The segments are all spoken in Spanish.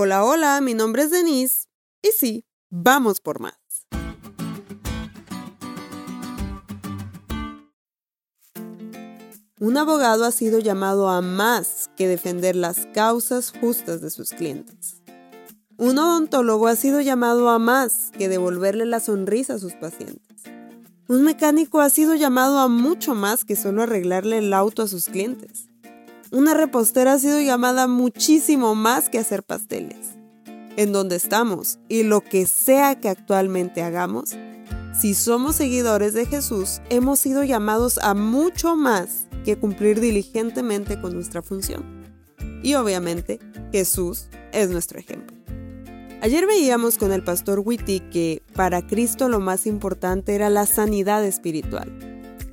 Hola, hola, mi nombre es Denise. Y sí, vamos por más. Un abogado ha sido llamado a más que defender las causas justas de sus clientes. Un odontólogo ha sido llamado a más que devolverle la sonrisa a sus pacientes. Un mecánico ha sido llamado a mucho más que solo arreglarle el auto a sus clientes. Una repostera ha sido llamada muchísimo más que hacer pasteles. En donde estamos y lo que sea que actualmente hagamos, si somos seguidores de Jesús, hemos sido llamados a mucho más que cumplir diligentemente con nuestra función. Y obviamente, Jesús es nuestro ejemplo. Ayer veíamos con el pastor Witty que para Cristo lo más importante era la sanidad espiritual.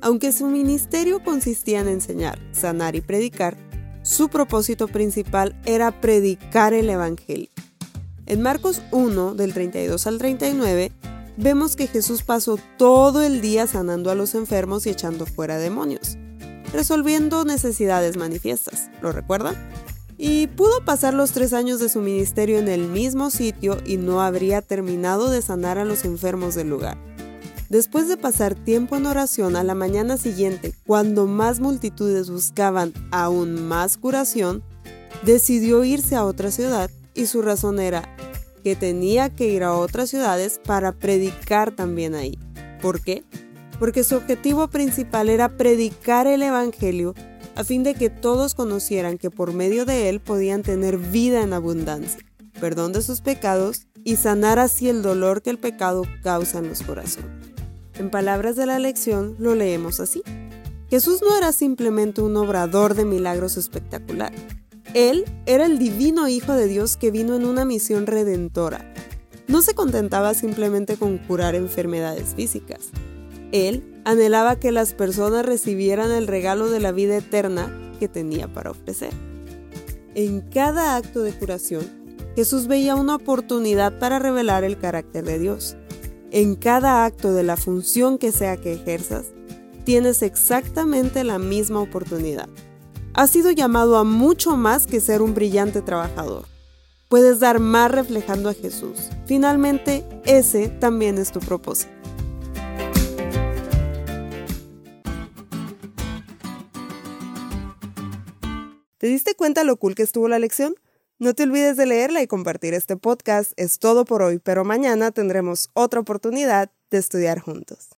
Aunque su ministerio consistía en enseñar, sanar y predicar, su propósito principal era predicar el Evangelio. En Marcos 1, del 32 al 39, vemos que Jesús pasó todo el día sanando a los enfermos y echando fuera demonios, resolviendo necesidades manifiestas. ¿Lo recuerdan? Y pudo pasar los tres años de su ministerio en el mismo sitio y no habría terminado de sanar a los enfermos del lugar. Después de pasar tiempo en oración a la mañana siguiente, cuando más multitudes buscaban aún más curación, decidió irse a otra ciudad y su razón era que tenía que ir a otras ciudades para predicar también ahí. ¿Por qué? Porque su objetivo principal era predicar el Evangelio a fin de que todos conocieran que por medio de él podían tener vida en abundancia, perdón de sus pecados y sanar así el dolor que el pecado causa en los corazones. En palabras de la lección lo leemos así. Jesús no era simplemente un obrador de milagros espectacular. Él era el divino Hijo de Dios que vino en una misión redentora. No se contentaba simplemente con curar enfermedades físicas. Él anhelaba que las personas recibieran el regalo de la vida eterna que tenía para ofrecer. En cada acto de curación, Jesús veía una oportunidad para revelar el carácter de Dios. En cada acto de la función que sea que ejerzas, tienes exactamente la misma oportunidad. Has sido llamado a mucho más que ser un brillante trabajador. Puedes dar más reflejando a Jesús. Finalmente, ese también es tu propósito. ¿Te diste cuenta lo cool que estuvo la lección? No te olvides de leerla y compartir este podcast. Es todo por hoy, pero mañana tendremos otra oportunidad de estudiar juntos.